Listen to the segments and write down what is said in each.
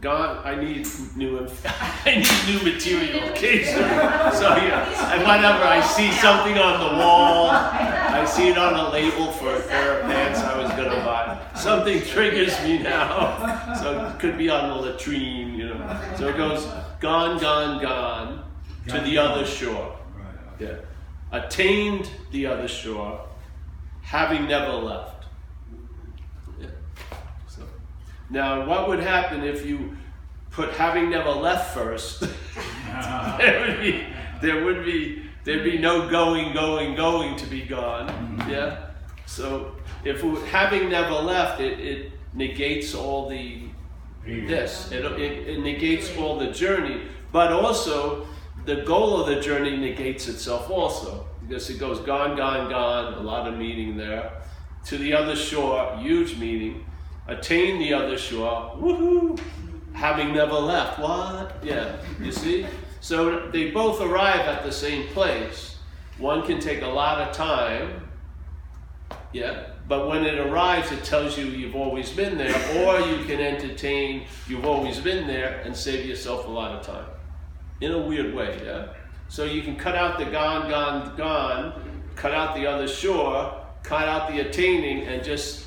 gone. I need new. I need new material. Okay, so, yeah, and whenever I see something on the wall, I see it on a label for a pair of pants I was gonna buy. Something triggers me now. So it could be on the latrine, you know. So it goes gone, gone, gone to the other shore. Yeah. Attained the other shore, having never left. Yeah. So, now, what would happen if you put having never left first? there would be, there would be, there'd be no going, going, going to be gone. Mm-hmm. Yeah. So, if having never left, it, it negates all the this. It, it, it negates all the journey, but also the goal of the journey negates itself also because it goes gone, gone, gone. A lot of meaning there. To the other shore, huge meaning. Attain the other shore, woohoo! Having never left. What? Yeah. You see? So they both arrive at the same place. One can take a lot of time. Yeah. But when it arrives, it tells you you've always been there, or you can entertain you've always been there and save yourself a lot of time. In a weird way, yeah? So you can cut out the gone, gone, gone, cut out the other shore, cut out the attaining, and just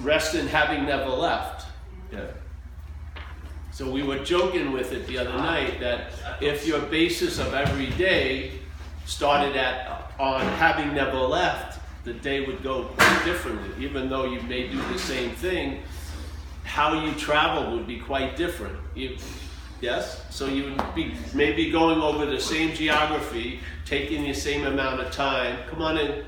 rest in having never left. Yeah. So we were joking with it the other night that if your basis of every day started at on having never left, the day would go quite differently. Even though you may do the same thing, how you travel would be quite different. You, yes? So you would be maybe going over the same geography, taking the same amount of time. Come on in.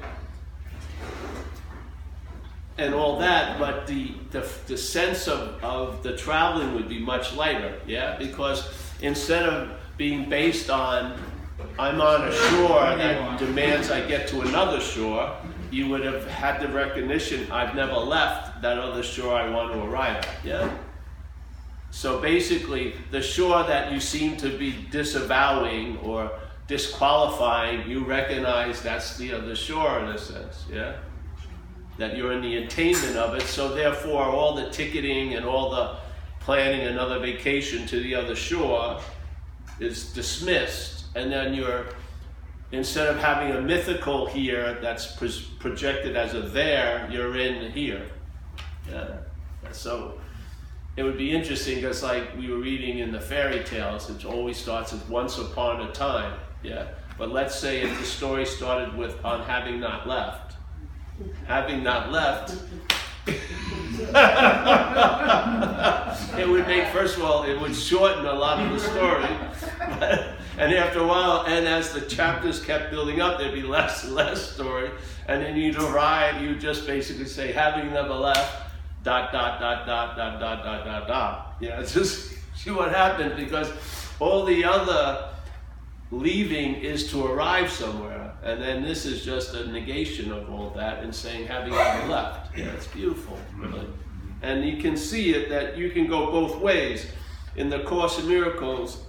And all that, but the, the, the sense of, of the traveling would be much lighter, yeah? Because instead of being based on I'm on a shore that demands I get to another shore, you would have had the recognition I've never left that other shore I want to arrive at. Yeah? So basically, the shore that you seem to be disavowing or disqualifying, you recognize that's the other shore in a sense. Yeah? That you're in the attainment of it, so therefore, all the ticketing and all the planning another vacation to the other shore is dismissed and then you're instead of having a mythical here that's pro- projected as a there, you're in here. Yeah. So it would be interesting because, like we were reading in the fairy tales, it always starts with once upon a time. Yeah. But let's say if the story started with on having not left, having not left. it would make first of all it would shorten a lot of the story. And after a while and as the chapters kept building up there'd be less and less story. And then you'd arrive you just basically say having never left dot dot dot dot dot dot dot dot dot. Yeah it's just see what happened because all the other leaving is to arrive somewhere and then this is just a negation of all that and saying having never left yeah it's beautiful mm-hmm. really and you can see it that you can go both ways. In the Course in Miracles,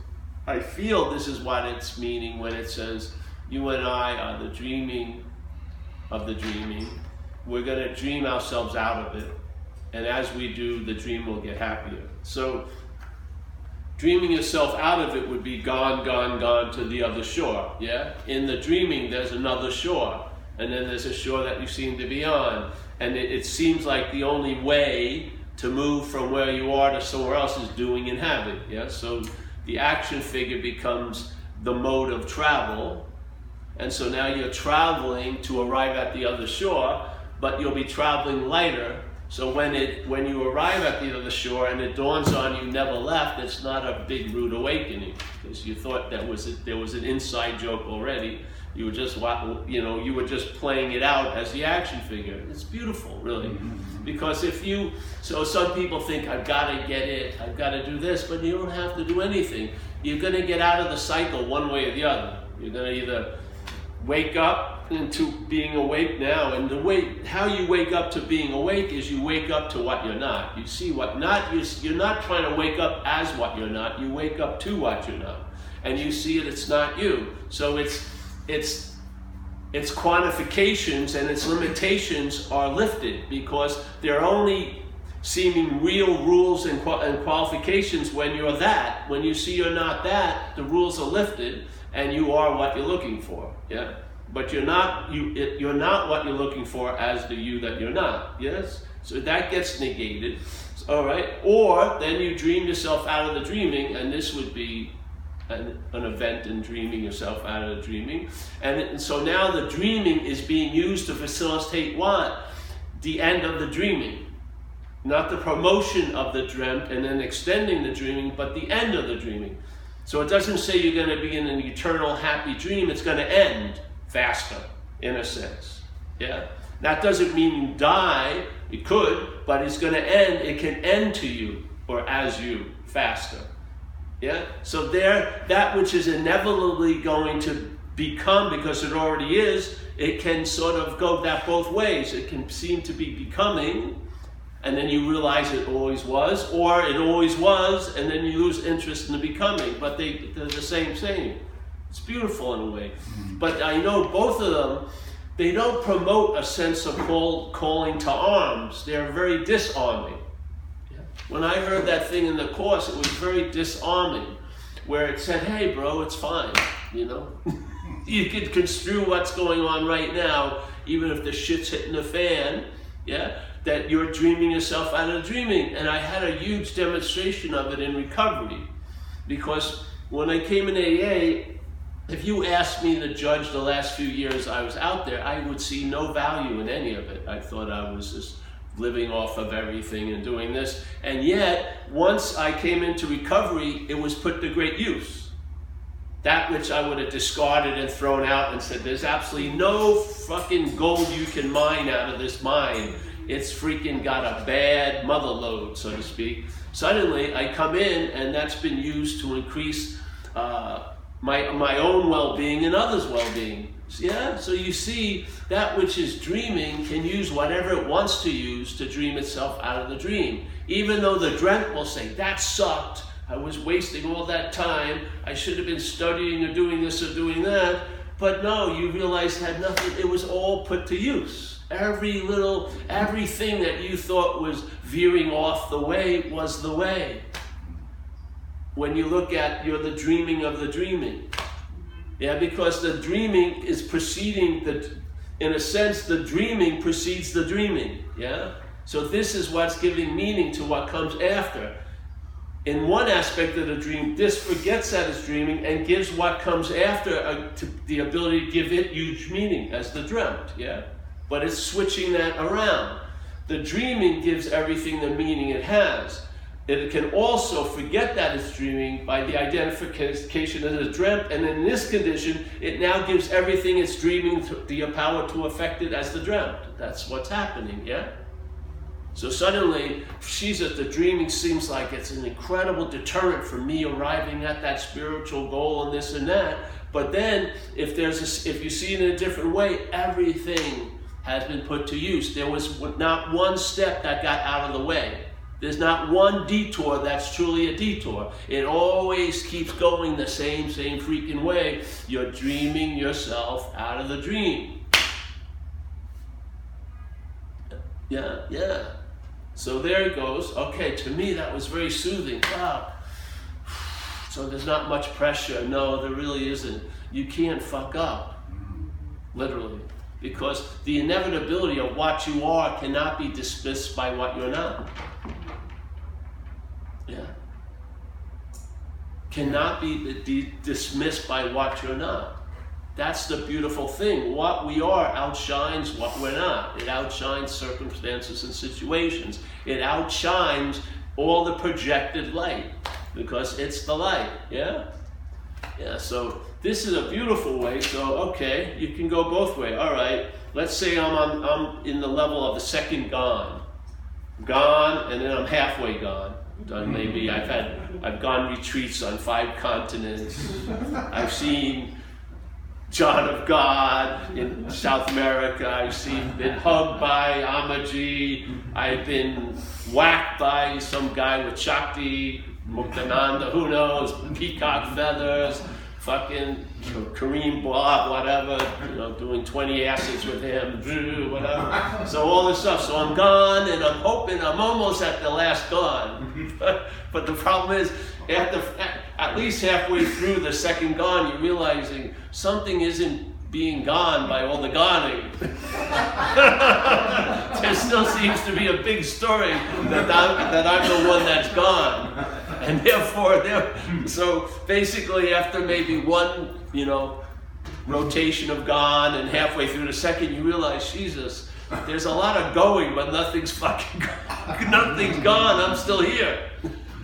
I feel this is what it's meaning when it says, You and I are the dreaming of the dreaming. We're going to dream ourselves out of it. And as we do, the dream will get happier. So, dreaming yourself out of it would be gone, gone, gone to the other shore. Yeah? In the dreaming, there's another shore. And then there's a shore that you seem to be on and it, it, seems like the only way to move from where you are to somewhere else is doing and having. Yeah, so the action figure becomes the mode of travel, and so now you're traveling to arrive at the other shore, but you'll be traveling lighter. So when it when you arrive at the other shore and it dawns on you never left, it's not a big rude awakening because you thought that was a, there was an inside joke already you were just, you know, you were just playing it out as the action figure. It's beautiful, really, mm-hmm. because if you, so some people think I've got to get it, I've got to do this, but you don't have to do anything. You're going to get out of the cycle one way or the other. You're going to either wake up into being awake now, and the way how you wake up to being awake is you wake up to what you're not. You see what not. You're not trying to wake up as what you're not. You wake up to what you're not, and you see it. It's not you. So it's its its quantifications and its limitations are lifted because they're only seeming real rules and qualifications when you're that. When you see you're not that, the rules are lifted and you are what you're looking for. Yeah? But you're not you it, you're not what you're looking for as the you that you're not. Yes? So that gets negated. All right? Or then you dream yourself out of the dreaming and this would be an, an, event in dreaming yourself out of the dreaming. And, and so now the dreaming is being used to facilitate what? The end of the dreaming. Not the promotion of the dreamt and then extending the dreaming, but the end of the dreaming. So it doesn't say you're going to be in an eternal happy dream, it's going to end faster, in a sense. Yeah? That doesn't mean you die, it could, but it's going to end, it can end to you or as you faster. Yeah? So there, that which is inevitably going to become, because it already is, it can sort of go that both ways. It can seem to be becoming, and then you realize it always was, or it always was, and then you lose interest in the becoming. But they, they're the same thing. It's beautiful in a way. Mm-hmm. But I know both of them, they don't promote a sense of call, calling to arms. They're very disarming. When I heard that thing in the course, it was very disarming, where it said, hey, bro, it's fine, you know? you could construe what's going on right now, even if the shit's hitting the fan, yeah? That you're dreaming yourself out of dreaming. And I had a huge demonstration of it in recovery. Because when I came in AA, if you asked me to judge the last few years I was out there, I would see no value in any of it. I thought I was just living off of everything and doing this. And yet, once I came into recovery, it was put to great use. That which I would have discarded and thrown out and said, there's absolutely no fucking gold you can mine out of this mine. It's freaking got a bad mother load, so to speak. Suddenly, I come in, and that's been used to increase uh, my, my own well being and others' well being. Yeah, so you see, that which is dreaming can use whatever it wants to use to dream itself out of the dream. Even though the dreamt will say, That sucked. I was wasting all that time. I should have been studying or doing this or doing that. But no, you realize had nothing, it was all put to use. Every little, everything that you thought was veering off the way was the way. When you look at, you're the dreaming of the dreaming. Yeah, because the dreaming is preceding the, in a sense, the dreaming precedes the dreaming. Yeah? So this is what's giving meaning to what comes after. In one aspect of the dream, this forgets that it's dreaming and gives what comes after uh, a, the ability to give it huge meaning as the dreamt. Yeah? But it's switching that around. The dreaming gives everything the meaning it has. It can also forget that it's dreaming by the identification that it's dreamt, and in this condition, it now gives everything it's dreaming the power to affect it as the dreamt. That's what's happening, yeah? So suddenly, she's at the dreaming seems like it's an incredible deterrent for me arriving at that spiritual goal and this and that. But then, if there's a, if you see it in a different way, everything has been put to use. There was not one step that got out of the way. There's not one detour that's truly a detour. It always keeps going the same, same freaking way. You're dreaming yourself out of the dream. Yeah, yeah. So there it goes. Okay, to me that was very soothing. Wow. So there's not much pressure. No, there really isn't. You can't fuck up. Literally. Because the inevitability of what you are cannot be dismissed by what you're not. Yeah. Cannot be dismissed by what you're not. That's the beautiful thing. What we are outshines what we're not. It outshines circumstances and situations. It outshines all the projected light because it's the light. Yeah? Yeah, so this is a beautiful way. So, okay, you can go both way. All right, let's say I'm, on, I'm in the level of the second gone. Gone, and then I'm halfway gone done maybe I've had I've gone retreats on five continents. I've seen John of God in South America. I've seen been hugged by Ammachi. I've been whacked by some guy with Shakti, Muktananda, who knows, peacock feathers, fucking Kareem Bob, whatever, you know, doing 20 acids with him, whatever. So all this stuff. So I'm gone and I'm hoping I'm almost at the last gone. but the problem is, after at least halfway through the second gone, you're realizing something isn't being gone by all the goning. there still seems to be a big story that I'm, that I'm the one that's gone. And therefore, so basically, after maybe one, you know, rotation of gone, and halfway through the second, you realize, Jesus, there's a lot of going, but nothing's fucking gone. nothing's gone. I'm still here.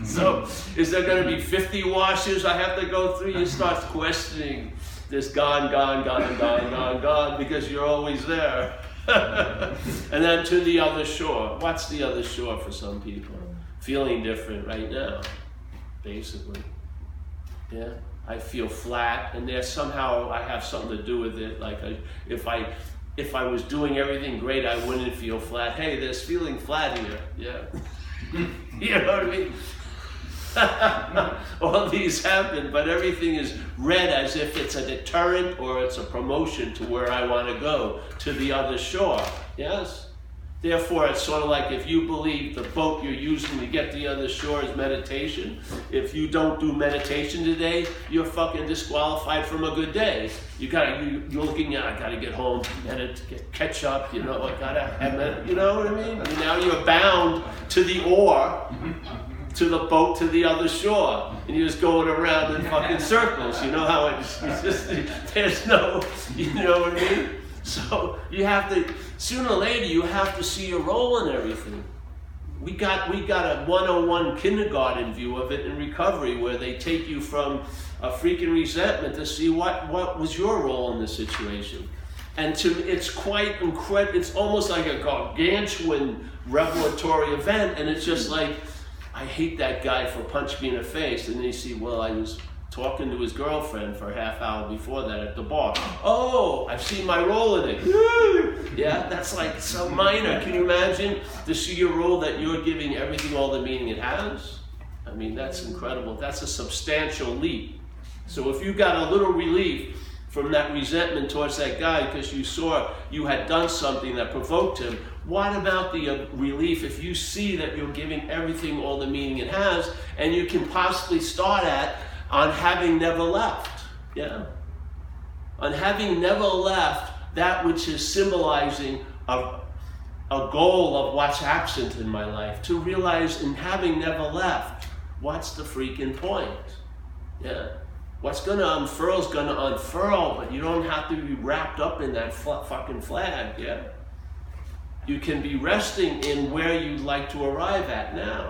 So, is there going to be 50 washes I have to go through? You start questioning this gone, gone, gone, gone, gone, gone, because you're always there. and then to the other shore. What's the other shore for some people? Feeling different right now, basically. Yeah, I feel flat, and there somehow I have something to do with it. Like I, if I if I was doing everything great, I wouldn't feel flat. Hey, there's feeling flat here. Yeah, you know what I mean. all these happen, but everything is read as if it's a deterrent or it's a promotion to where I want to go, to the other shore. Yes? Therefore, it's sort of like if you believe the boat you're using to get to the other shore is meditation, if you don't do meditation today, you're fucking disqualified from a good day. You gotta, you, you're looking at, I gotta get home, and catch up, you know, I gotta, have, you know what I mean? Now you're bound to the oar to the boat to the other shore. And you're just going around in fucking circles. You know how it's, it's just, there's no, you know what I mean? So you have to, sooner or later, you have to see your role in everything. We got, we got a 101 kindergarten view of it in recovery where they take you from a freaking resentment to see what, what was your role in the situation. And to it's quite incredible. It's almost like a gargantuan revelatory event, and it's just like I hate that guy for punching me in the face. And then you see, well, I was talking to his girlfriend for a half hour before that at the bar. Oh, I've seen my role in it. yeah, that's like so minor. Can you imagine to see your role that you're giving everything all the meaning it has? I mean, that's incredible. That's a substantial leap. So if you got a little relief from that resentment towards that guy because you saw you had done something that provoked him, what about the uh, relief if you see that you're giving everything all the meaning it has, and you can possibly start at on having never left? Yeah. On having never left that which is symbolizing a, a goal of what's absent in my life, to realize in having never left, what's the freaking point? Yeah. What's going to unfurl um, is going to unfurl, but you don't have to be wrapped up in that fucking flag, yeah? You can be resting in where you'd like to arrive at now.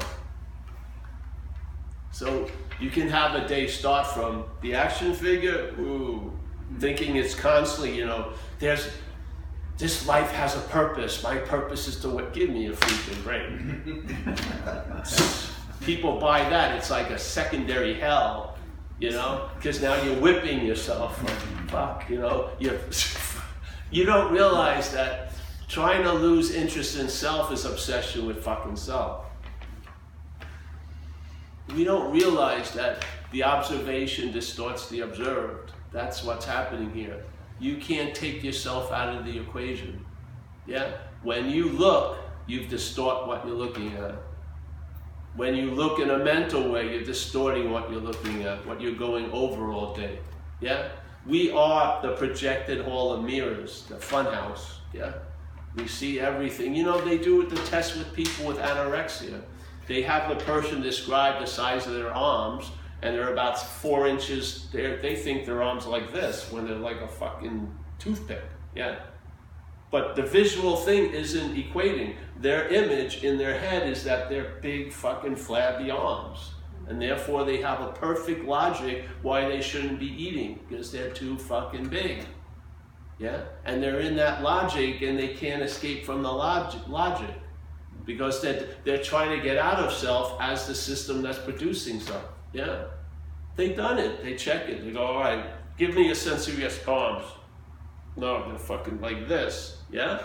So you can have a day start from the action figure, ooh, thinking it's constantly, you know, there's this life has a purpose. My purpose is to give me a freaking break. People buy that. It's like a secondary hell, you know, because now you're whipping yourself. Like, Fuck, you know, you you don't realize that Trying to lose interest in self is obsession with fucking self. We don't realize that the observation distorts the observed. That's what's happening here. You can't take yourself out of the equation. Yeah? When you look, you've distort what you're looking at. When you look in a mental way, you're distorting what you're looking at, what you're going over all day. Yeah? We are the projected hall of mirrors, the funhouse. Yeah? We see everything. You know, they do the test with people with anorexia. They have the person describe the size of their arms, and they're about four inches. They think their arms are like this when they're like a fucking toothpick. Yeah. But the visual thing isn't equating. Their image in their head is that they're big fucking flabby arms. And therefore they have a perfect logic why they shouldn't be eating, because they're too fucking big. Yeah? And they're in that logic and they can't escape from the logic, logic because they're, they're trying to get out of self as the system that's producing self. Yeah? They've done it. They check it. They go, all right, give me a sensory palms. No, they're fucking like this. Yeah?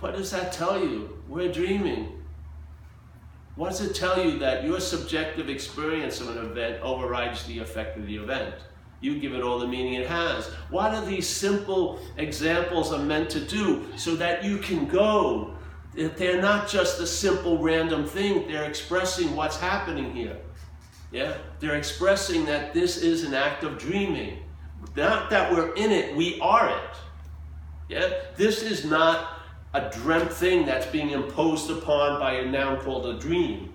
What does that tell you? We're dreaming. What does it tell you that your subjective experience of an event overrides the effect of the event? You give it all the meaning it has. What are these simple examples are meant to do so that you can go? They're not just a simple random thing, they're expressing what's happening here. Yeah? They're expressing that this is an act of dreaming. Not that we're in it, we are it. Yeah? This is not a dreamt thing that's being imposed upon by a noun called a dream.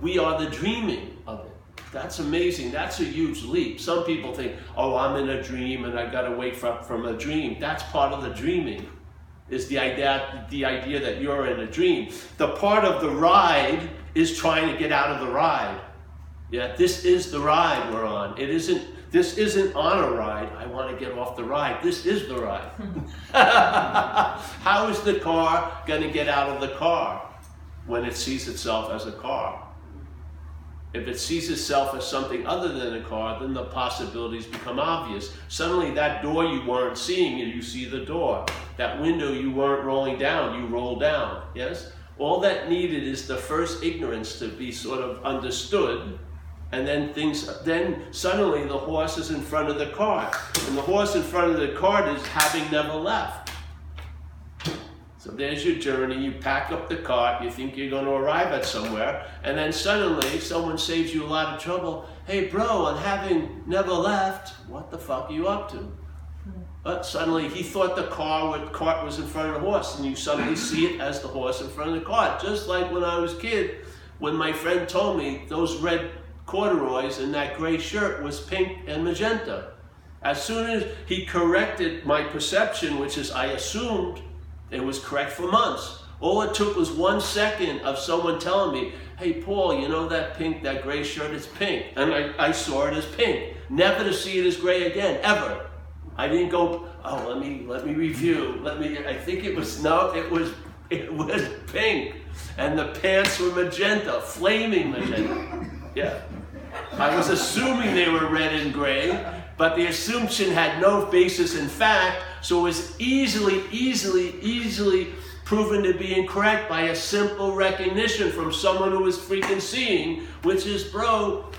We are the dreaming of it. That's amazing. That's a huge leap. Some people think, oh, I'm in a dream and I got to wake up from a dream. That's part of the dreaming, is the idea, the idea that you're in a dream. The part of the ride is trying to get out of the ride. Yeah, this is the ride we're on. It isn't, this isn't on a ride. I want to get off the ride. This is the ride. How is the car going to get out of the car when it sees itself as a car? If it sees itself as something other than a car, then the possibilities become obvious. Suddenly, that door you weren't seeing, you see the door. That window you weren't rolling down, you roll down. Yes? All that needed is the first ignorance to be sort of understood. And then things, then suddenly the horse is in front of the cart. And the horse in front of the cart is having never left. So there's your journey. You pack up the cart. You think you're going to arrive at somewhere. And then suddenly someone saves you a lot of trouble. Hey, bro, and having never left, what the fuck are you up to? But suddenly he thought the car cart was in front of the horse, and you suddenly see it as the horse in front of the cart. Just like when I was a kid, when my friend told me those red corduroys and that gray shirt was pink and magenta. As soon as he corrected my perception, which is I assumed it was correct for months. All it took was one second of someone telling me, hey, Paul, you know that pink, that gray shirt is pink. And I, I saw it as pink. Never to see it as gray again, ever. I didn't go, oh, let me, let me review. Let me, I think it was, no, it was, it was pink. And the pants were magenta, flaming magenta. Yeah. I was assuming they were red and gray, but the assumption had no basis in fact, so it was easily, easily, easily proven to be incorrect by a simple recognition from someone who was freaking seeing, which is, bro,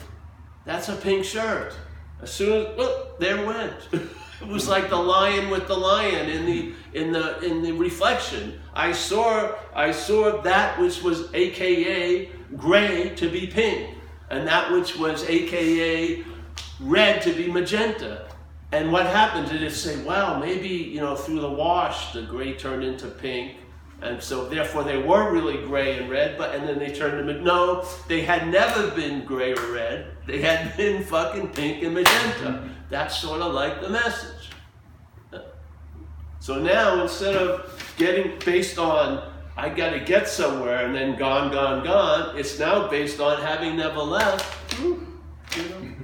that's a pink shirt. As soon as, look, there went. it was like the lion with the lion in the in the in the reflection. I saw I saw that which was AKA gray to be pink, and that which was AKA red to be magenta. And what happened did it say, well, maybe, you know, through the wash, the gray turned into pink. And so therefore they were really gray and red, but and then they turned them no, they had never been gray or red. They had been fucking pink and magenta. That's sort of like the message. So now instead of getting based on I gotta get somewhere and then gone, gone, gone, it's now based on having never left. You know?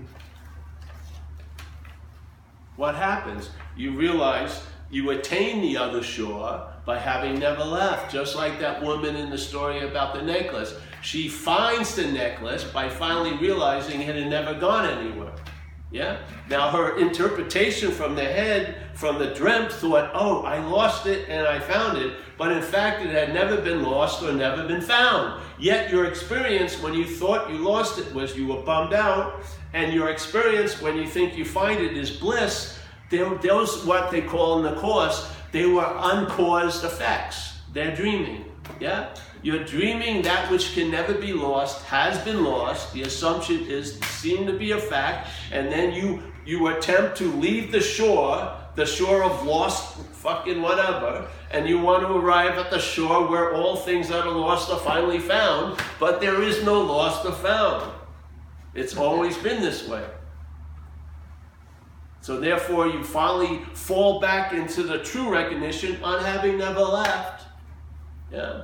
What happens? You realize you attain the other shore by having never left, just like that woman in the story about the necklace. She finds the necklace by finally realizing it had never gone anywhere. Yeah? Now, her interpretation from the head, from the dream, thought, oh, I lost it and I found it. But in fact, it had never been lost or never been found. Yet, your experience when you thought you lost it was you were bummed out. And your experience when you think you find it is bliss. Those, what they call in the Course, they were uncaused effects. They're dreaming. Yeah? You're dreaming that which can never be lost has been lost. The assumption is seen to be a fact, and then you you attempt to leave the shore, the shore of lost fucking whatever, and you want to arrive at the shore where all things that are lost are finally found, but there is no lost or found. It's always been this way. So therefore, you finally fall back into the true recognition on having never left. Yeah.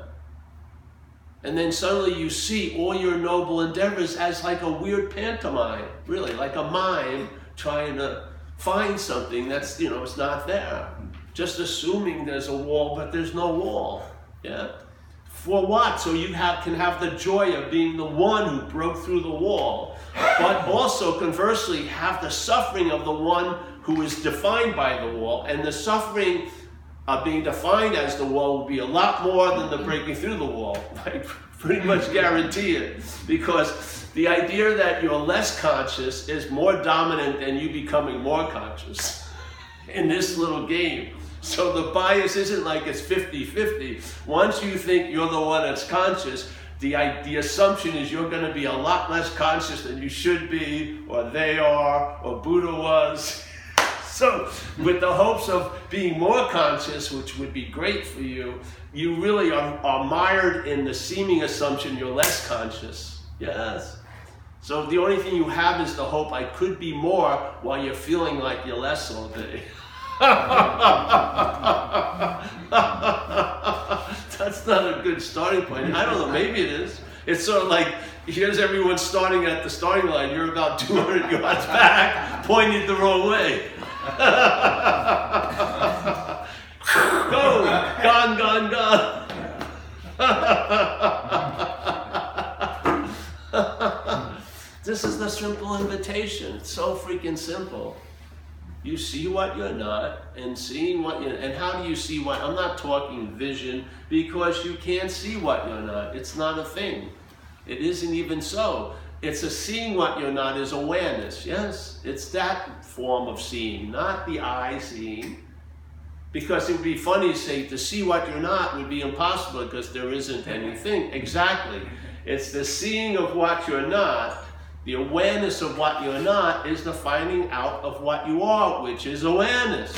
And then suddenly you see all your noble endeavors as like a weird pantomime, really, like a mime trying to find something that's, you know, it's not there. Just assuming there's a wall, but there's no wall. Yeah? For what? So you have, can have the joy of being the one who broke through the wall, but also conversely have the suffering of the one who is defined by the wall, and the suffering being defined as the wall will be a lot more than the breaking through the wall. I pretty much guarantee it. Because the idea that you're less conscious is more dominant than you becoming more conscious in this little game. So the bias isn't like it's 50 50. Once you think you're the one that's conscious, the, the assumption is you're going to be a lot less conscious than you should be, or they are, or Buddha was. so, with the hopes of being more conscious, which would be great for you, you really are, are mired in the seeming assumption you're less conscious. Yes. So, the only thing you have is the hope I could be more while you're feeling like you're less all day. That's not a good starting point. I don't know, maybe it is. It's sort of like here's everyone starting at the starting line. You're about 200 yards back, pointed the wrong way. Go! Gone, gone, gone. this is the simple invitation. It's so freaking simple. You see what you're not, and seeing what you and how do you see what? I'm not talking vision because you can't see what you're not. It's not a thing. It isn't even so. It's a seeing what you're not is awareness. Yes, it's that form of seeing, not the eye seeing. Because it would be funny to say to see what you're not would be impossible because there isn't anything. Exactly. It's the seeing of what you're not the awareness of what you're not is the finding out of what you are, which is awareness.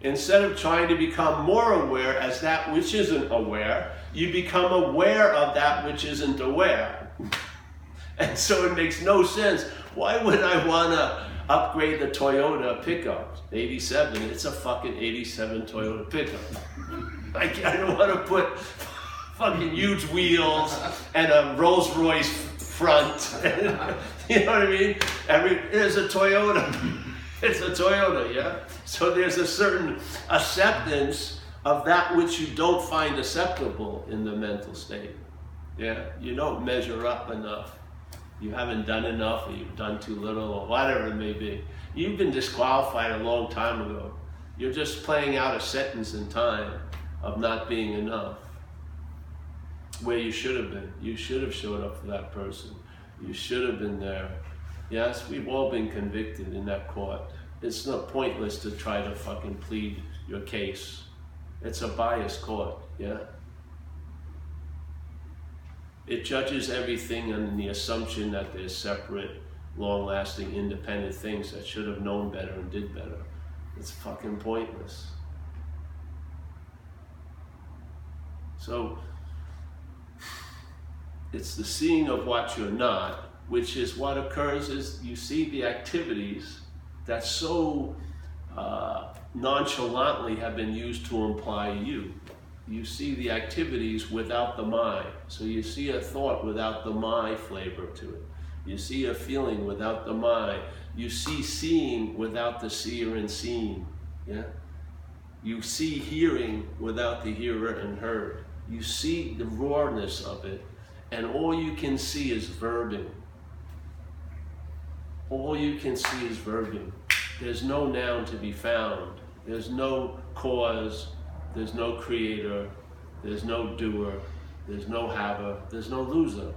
Instead of trying to become more aware as that which isn't aware, you become aware of that which isn't aware. And so it makes no sense. Why would I want to upgrade the Toyota pickup? 87. It's a fucking 87 Toyota pickup. I, I don't want to put fucking huge wheels and a Rolls Royce front. you know what I mean? Every a Toyota. it's a Toyota, yeah. So there's a certain acceptance of that which you don't find acceptable in the mental state. Yeah, you don't measure up enough. You haven't done enough, or you've done too little, or whatever it may be. You've been disqualified a long time ago. You're just playing out a sentence in time of not being enough where you should have been. You should have showed up for that person. You should have been there. Yes, we've all been convicted in that court. It's not pointless to try to fucking plead your case. It's a biased court, yeah? It judges everything on the assumption that there's separate, long lasting, independent things that should have known better and did better. It's fucking pointless. So, it's the seeing of what you're not, which is what occurs is you see the activities that so uh, nonchalantly have been used to imply you. You see the activities without the my. So you see a thought without the my flavor to it. You see a feeling without the my. You see seeing without the seer and seeing. Yeah? You see hearing without the hearer and heard. You see the rawness of it and all you can see is verbing. All you can see is verbing. There's no noun to be found. There's no cause. There's no creator. There's no doer. There's no haver. There's no loser.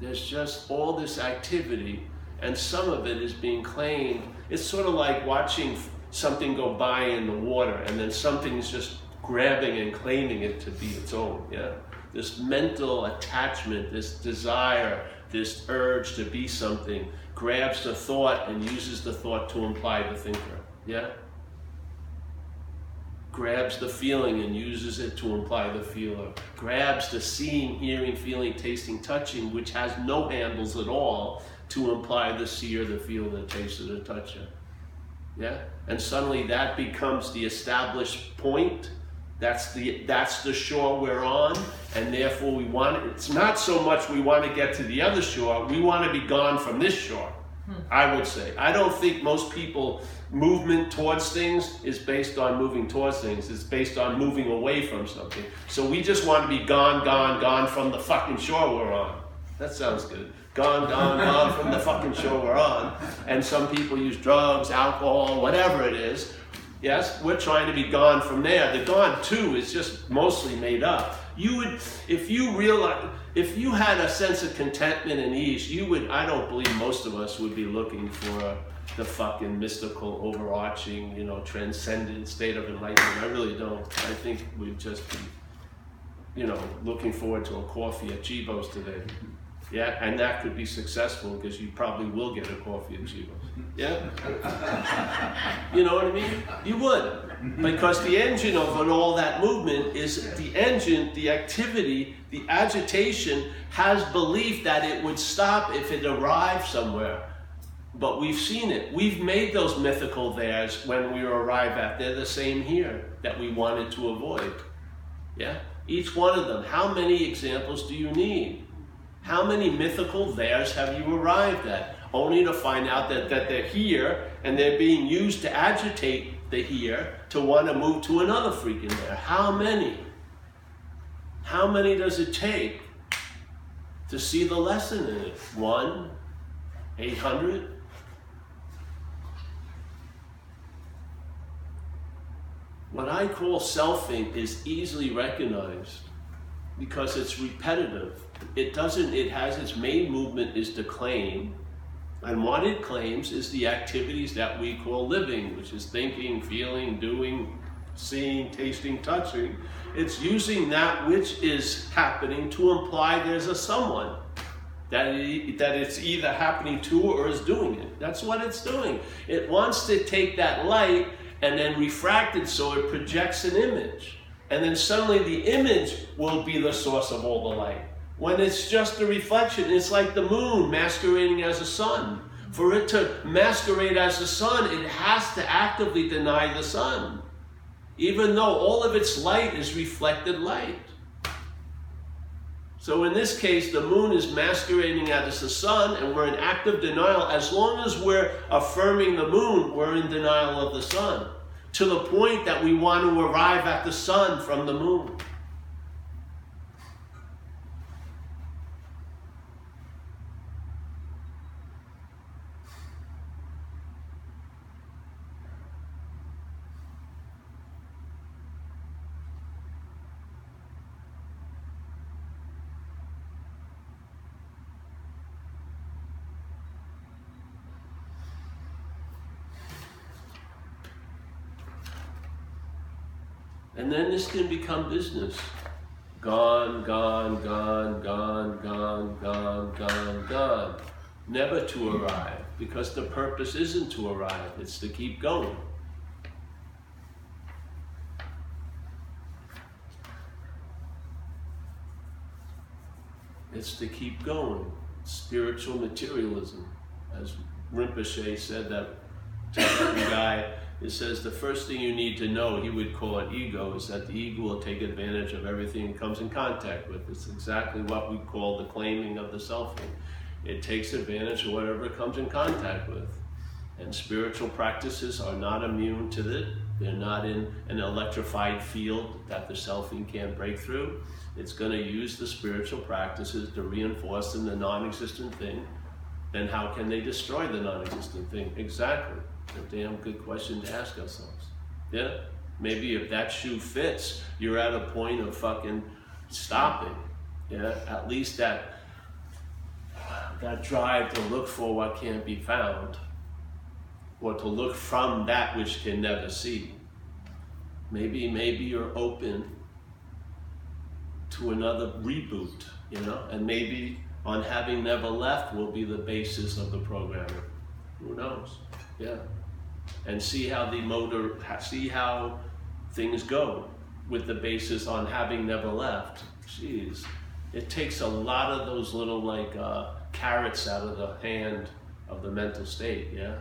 There's just all this activity, and some of it is being claimed. It's sort of like watching something go by in the water, and then something's just grabbing and claiming it to be its own. Yeah this mental attachment, this desire, this urge to be something, grabs the thought and uses the thought to imply the thinker. Yeah? Grabs the feeling and uses it to imply the feeler. Grabs the seeing, hearing, feeling, tasting, touching, which has no handles at all, to imply the seer, the feeler, the taster, the toucher. Yeah? And suddenly that becomes the established point that's the that's the shore we're on, and therefore we want. It's not so much we want to get to the other shore. We want to be gone from this shore. I would say. I don't think most people movement towards things is based on moving towards things. It's based on moving away from something. So we just want to be gone, gone, gone from the fucking shore we're on. That sounds good. Gone, gone, gone from the fucking shore we're on. And some people use drugs, alcohol, whatever it is, Yes, we're trying to be gone from there. The gone too is just mostly made up. You would, if you realize, if you had a sense of contentment and ease, you would, I don't believe most of us would be looking for the fucking mystical, overarching, you know, transcendent state of enlightenment. I really don't. I think we'd just be, you know, looking forward to a coffee at Tchibo's today. Yeah, and that could be successful because you probably will get a coffee at Tchibo's. Yeah? you know what I mean? You would. Because the engine of it, all that movement is the engine, the activity, the agitation has belief that it would stop if it arrived somewhere. But we've seen it. We've made those mythical theirs when we arrive at. They're the same here that we wanted to avoid. Yeah? Each one of them. How many examples do you need? How many mythical theirs have you arrived at? Only to find out that, that they're here and they're being used to agitate the here to want to move to another freaking there. How many? How many does it take to see the lesson in it? One? Eight hundred? What I call selfing is easily recognized because it's repetitive. It doesn't, it has its main movement is to claim. And what it claims is the activities that we call living, which is thinking, feeling, doing, seeing, tasting, touching. It's using that which is happening to imply there's a someone that, that it's either happening to or is doing it. That's what it's doing. It wants to take that light and then refract it so it projects an image. And then suddenly the image will be the source of all the light. When it's just a reflection, it's like the moon masquerading as a sun. For it to masquerade as the sun, it has to actively deny the sun, even though all of its light is reflected light. So in this case, the moon is masquerading as the sun, and we're in active denial. As long as we're affirming the moon, we're in denial of the sun to the point that we want to arrive at the sun from the moon. And then this can become business. Gone, gone, gone, gone, gone, gone, gone, gone. Never to arrive, because the purpose isn't to arrive, it's to keep going. It's to keep going. Spiritual materialism. As Rinpoche said, that guy it says the first thing you need to know, he would call it ego, is that the ego will take advantage of everything it comes in contact with. It's exactly what we call the claiming of the selfing. It takes advantage of whatever it comes in contact with. And spiritual practices are not immune to it. They're not in an electrified field that the selfing can't break through. It's going to use the spiritual practices to reinforce in the non existent thing. Then how can they destroy the non existent thing? Exactly a damn good question to ask ourselves. Yeah? Maybe if that shoe fits, you're at a point of fucking stopping. Yeah? At least that that drive to look for what can't be found, or to look from that which can never see. Maybe, maybe you're open to another reboot, you know, and maybe on having never left will be the basis of the programming. Who knows? Yeah and see how the motor, see how things go with the basis on having never left. Jeez, it takes a lot of those little like uh, carrots out of the hand of the mental state, yeah?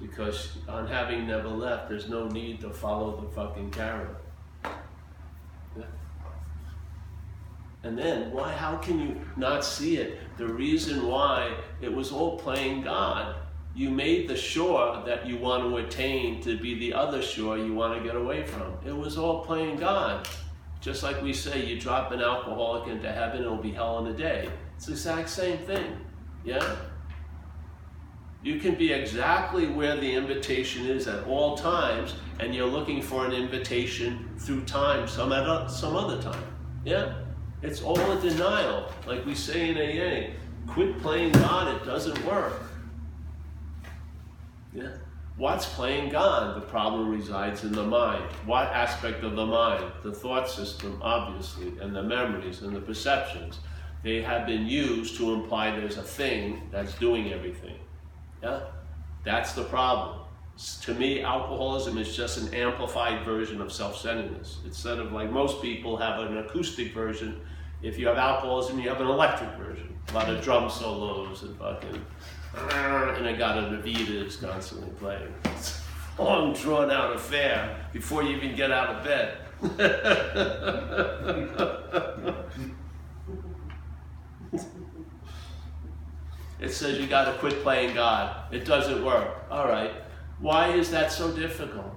Because on having never left, there's no need to follow the fucking carrot. Yeah. And then, why? How can you not see it? The reason why it was all playing God you made the shore that you want to attain to be the other shore you want to get away from. It was all playing God. Just like we say, you drop an alcoholic into heaven, it'll be hell in a day. It's the exact same thing. Yeah? You can be exactly where the invitation is at all times, and you're looking for an invitation through time, some other, some other time. Yeah? It's all a denial. Like we say in AA, quit playing God, it doesn't work. Yeah? What's playing God? The problem resides in the mind. What aspect of the mind? The thought system, obviously, and the memories and the perceptions. They have been used to imply there's a thing that's doing everything. Yeah? That's the problem. To me, alcoholism is just an amplified version of self-centeredness. Instead of like most people have an acoustic version, if you have alcoholism, you have an electric version. A lot of drum solos and fucking and I got an Avita that's constantly playing. It's a long drawn out affair before you even get out of bed. it says you got to quit playing God. It doesn't work. All right. Why is that so difficult?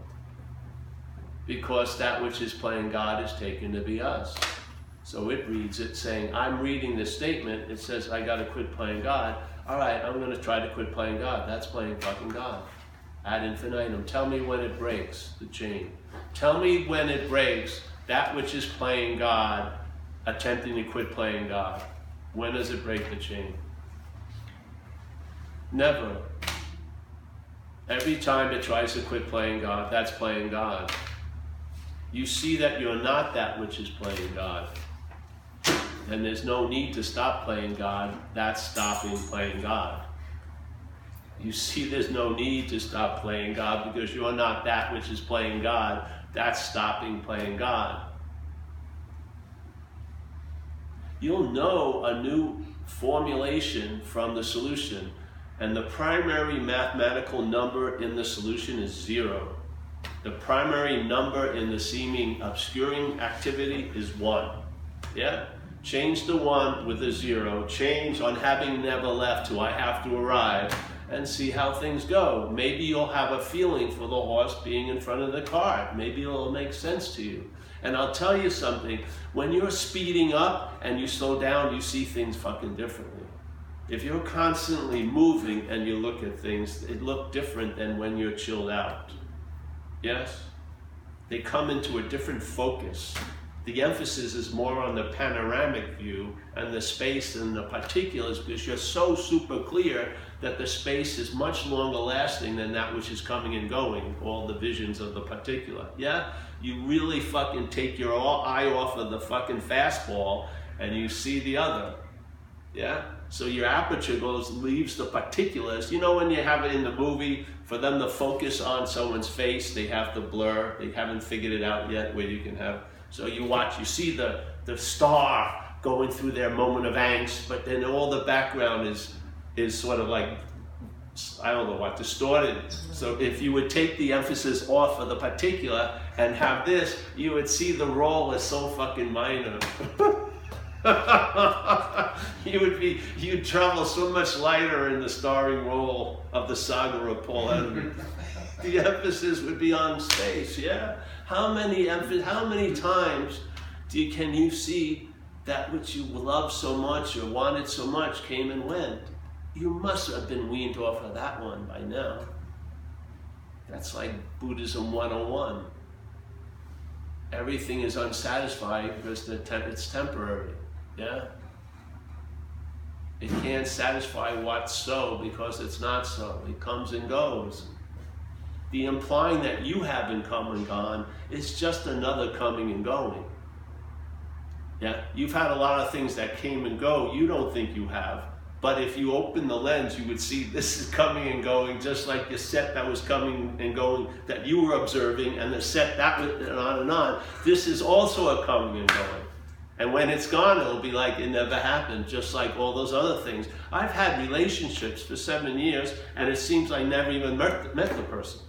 Because that which is playing God is taken to be us. So it reads it saying, I'm reading this statement. It says, I got to quit playing God all right, I'm going to try to quit playing God. That's playing fucking God. Ad infinitum. Tell me when it breaks the chain. Tell me when it breaks that which is playing God, attempting to quit playing God. When does it break the chain? Never. Every time it tries to quit playing God, that's playing God. You see that you're not that which is playing God and there's no need to stop playing God. That's stopping playing God. You see, there's no need to stop playing God because you're not that which is playing God. That's stopping playing God. You'll know a new formulation from the solution, and the primary mathematical number in the solution is zero. The primary number in the seeming obscuring activity is one. Yeah? Change the one with a zero, change on having never left to I have to arrive, and see how things go. Maybe you'll have a feeling for the horse being in front of the car. Maybe it'll make sense to you. And I'll tell you something, when you're speeding up and you slow down, you see things fucking differently. If you're constantly moving and you look at things, it look different than when you're chilled out. Yes? They come into a different focus the emphasis is more on the panoramic view and the space and the particulars because you're so super clear that the space is much longer lasting than that which is coming and going, all the visions of the particular. Yeah? You really fucking take your eye off of the fucking fastball and you see the other. Yeah? So your aperture goes, leaves the particulars. You know when you have it in the movie, for them to focus on someone's face, they have to blur. They haven't figured it out yet where you can have so you watch, you see the, the star going through their moment of angst, but then all the background is is sort of like I don't know what distorted. So if you would take the emphasis off of the particular and have this, you would see the role is so fucking minor. you would be you'd travel so much lighter in the starring role of the saga of Paul Henry. the emphasis would be on space, yeah. How many how many times you, can you see that which you love so much or wanted so much came and went? You must have been weaned off of that one by now. That's like Buddhism 101. Everything is unsatisfying because it's temporary. Yeah? It can't satisfy what's so because it's not so. It comes and goes the implying that you have been come and gone is just another coming and going. Yeah, you've had a lot of things that came and go you don't think you have. But if you open the lens, you would see this is coming and going, just like the set that was coming and going that you were observing, and the set that went on and on. This is also a coming and going. And when it's gone, it'll be like it never happened, just like all those other things. I've had relationships for seven years, and it seems I never even met the person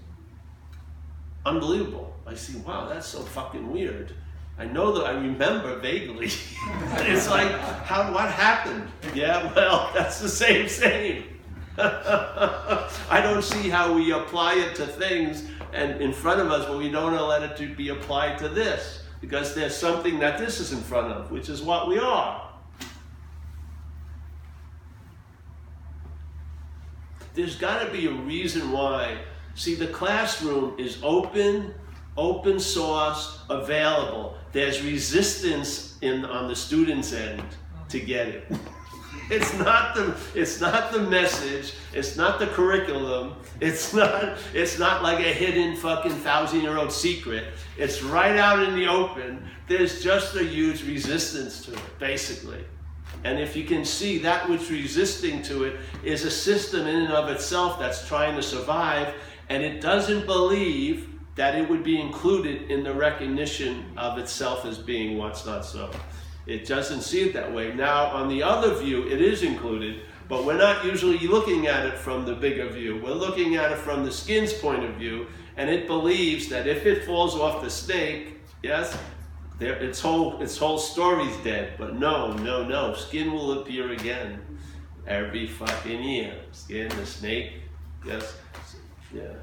unbelievable. I see, wow, that's so fucking weird. I know that I remember vaguely. it's like, how, what happened? Yeah, well, that's the same same. I don't see how we apply it to things and in front of us, but we don't let it to be applied to this because there's something that this is in front of, which is what we are. there's got to be a reason why. See, the classroom is open, open source, available. There's resistance in on the student's end to get it. It's not the it's not the message. It's not the curriculum. It's not it's not like a hidden fucking thousand year old secret. It's right out in the open. There's just a huge resistance to it, basically. And if you can see that which resisting to it is a system in and of itself that's trying to survive, and it doesn't believe that it would be included in the recognition of itself as being what's not so. It doesn't see it that way. Now, on the other view, it is included, but we're not usually looking at it from the bigger view. We're looking at it from the skin's point of view, and it believes that if it falls off the snake, yes, there, its whole its whole story's dead. But no, no, no. Skin will appear again every fucking year. Skin, the snake, yes, yeah.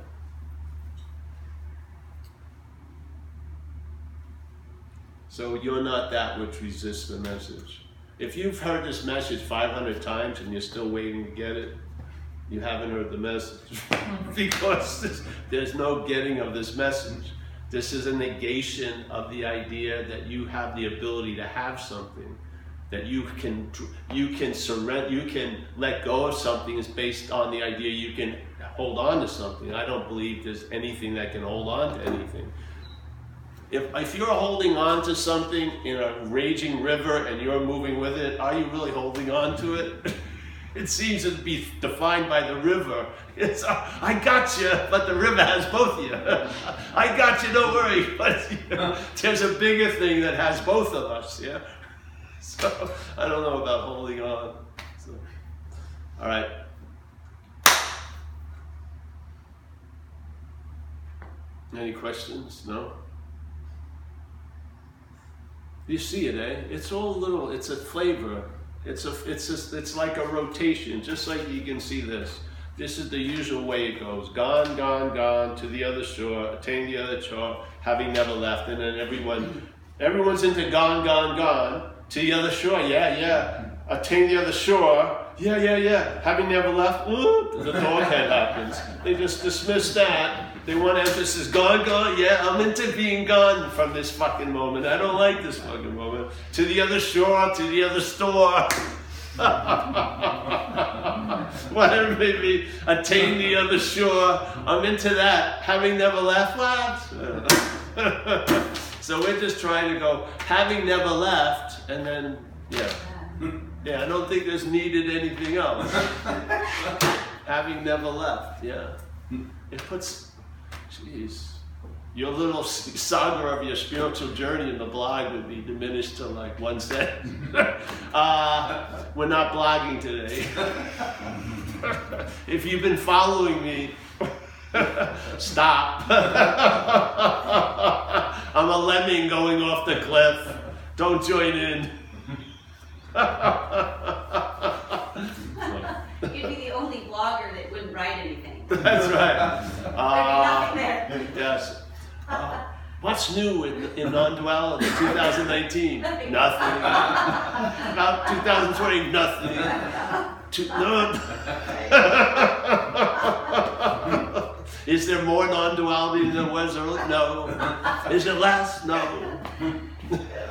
So you're not that which resists the message. If you've heard this message 500 times and you're still waiting to get it, you haven't heard the message. because there's, there's no getting of this message. This is a negation of the idea that you have the ability to have something, that you can you can surrender, you can let go of something is based on the idea you can hold on to something. I don't believe there's anything that can hold on to anything. If, if you're holding on to something in a raging river and you're moving with it, are you really holding on to it? it seems to be defined by the river. It's, uh, I got you, but the river has both of you. I got you, don't worry. But you know, there's a bigger thing that has both of us, yeah? So I don't know about holding on. So, all right. Any questions? No? You see it, eh? It's all little, it's a flavor. It's a, it's just, it's like a rotation, just like you can see this. This is the usual way it goes. Gone, gone, gone, to the other shore, attain the other shore, having never left. And then everyone, everyone's into gone, gone, gone, to the other shore. Yeah, yeah. Attain the other shore. Yeah, yeah, yeah. Having never left, ooh, the dog head happens. They just dismiss that they want emphasis. Gone, gone. Yeah, I'm into being gone from this fucking moment. I don't like this fucking moment. To the other shore, to the other store. Whatever it may be, attain the other shore. I'm into that. Having never left, what? so we're just trying to go, having never left, and then, yeah. Yeah, I don't think there's needed anything else. having never left, yeah. It puts Jeez. Your little saga of your spiritual journey in the blog would be diminished to like one sentence. uh, we're not blogging today. if you've been following me, stop. I'm a lemming going off the cliff. Don't join in. You'd be the only blogger that wouldn't write anything. That's right. Uh, yes. Uh, what's new in, in non-duality 2019? Nothing. nothing. About 2020, nothing. To, no. Is there more non-duality than there was earlier? No. Is it less? No.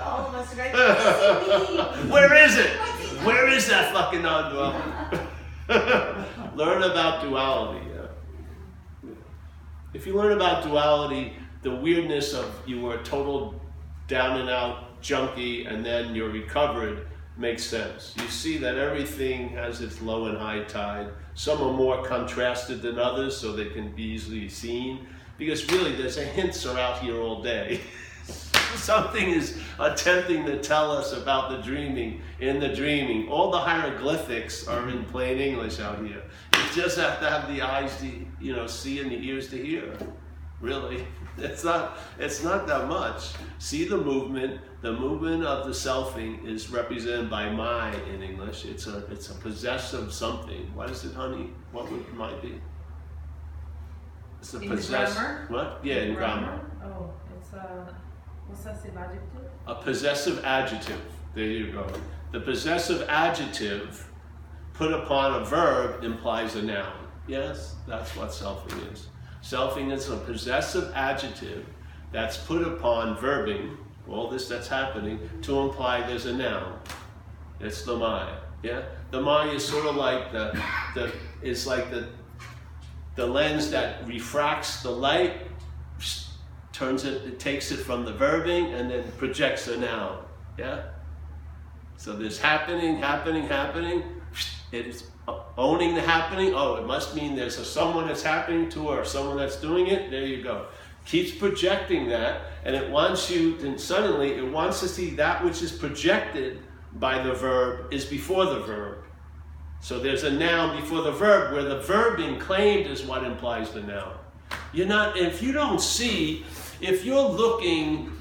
All of us right Where is it? Where is that fucking non-duality? Learn about duality. If you learn about duality, the weirdness of you were a total down and out junkie and then you're recovered makes sense. You see that everything has its low and high tide. Some are more contrasted than others, so they can be easily seen. Because really, there's a hints are out here all day. Something is attempting to tell us about the dreaming in the dreaming. All the hieroglyphics are in mm-hmm. plain English out here. You just have to have the eyes to, you know, see and the ears to hear. Really, it's not. It's not that much. See the movement. The movement of the selfing is represented by my in English. It's a. It's a possessive something. What is it, honey? What would my be? It's a possessive. What? Yeah, in, in grammar. grammar. Oh, it's a A possessive adjective. There you go. The possessive adjective put upon a verb implies a noun. Yes, that's what selfing is. Selfing is a possessive adjective that's put upon verbing, all this that's happening, to imply there's a noun. It's the Maya. Yeah? The Maya is sort of like the, the is like the the lens that refracts the light, turns it, it takes it from the verbing and then projects a noun. Yeah? So there's happening, happening, happening. It's owning the happening. Oh, it must mean there's a someone that's happening to or someone that's doing it. There you go. Keeps projecting that, and it wants you, and suddenly it wants to see that which is projected by the verb is before the verb. So there's a noun before the verb where the verb being claimed is what implies the noun. You're not, if you don't see, if you're looking,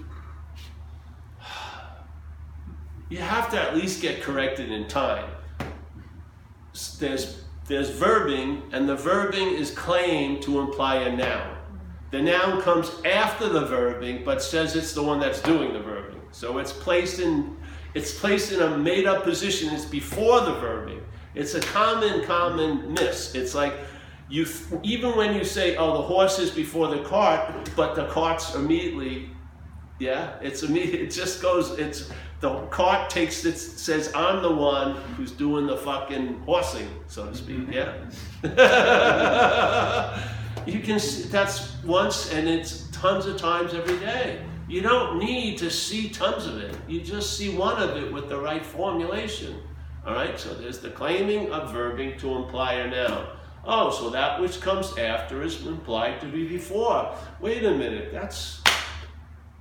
you have to at least get corrected in time. There's, there's verbing, and the verbing is claimed to imply a noun. The noun comes after the verbing, but says it's the one that's doing the verbing. So it's placed in, it's placed in a made-up position. It's before the verbing. It's a common, common miss. It's like you, even when you say, "Oh, the horse is before the cart," but the cart's immediately, yeah, it's immediate. It just goes. It's the cart takes it. Says, "I'm the one who's doing the fucking horsing," so to speak. Mm-hmm. Yeah. you can. See, that's once, and it's tons of times every day. You don't need to see tons of it. You just see one of it with the right formulation. All right, so there's the claiming of verbing to imply a noun. Oh, so that which comes after is implied to be before. Wait a minute, that's,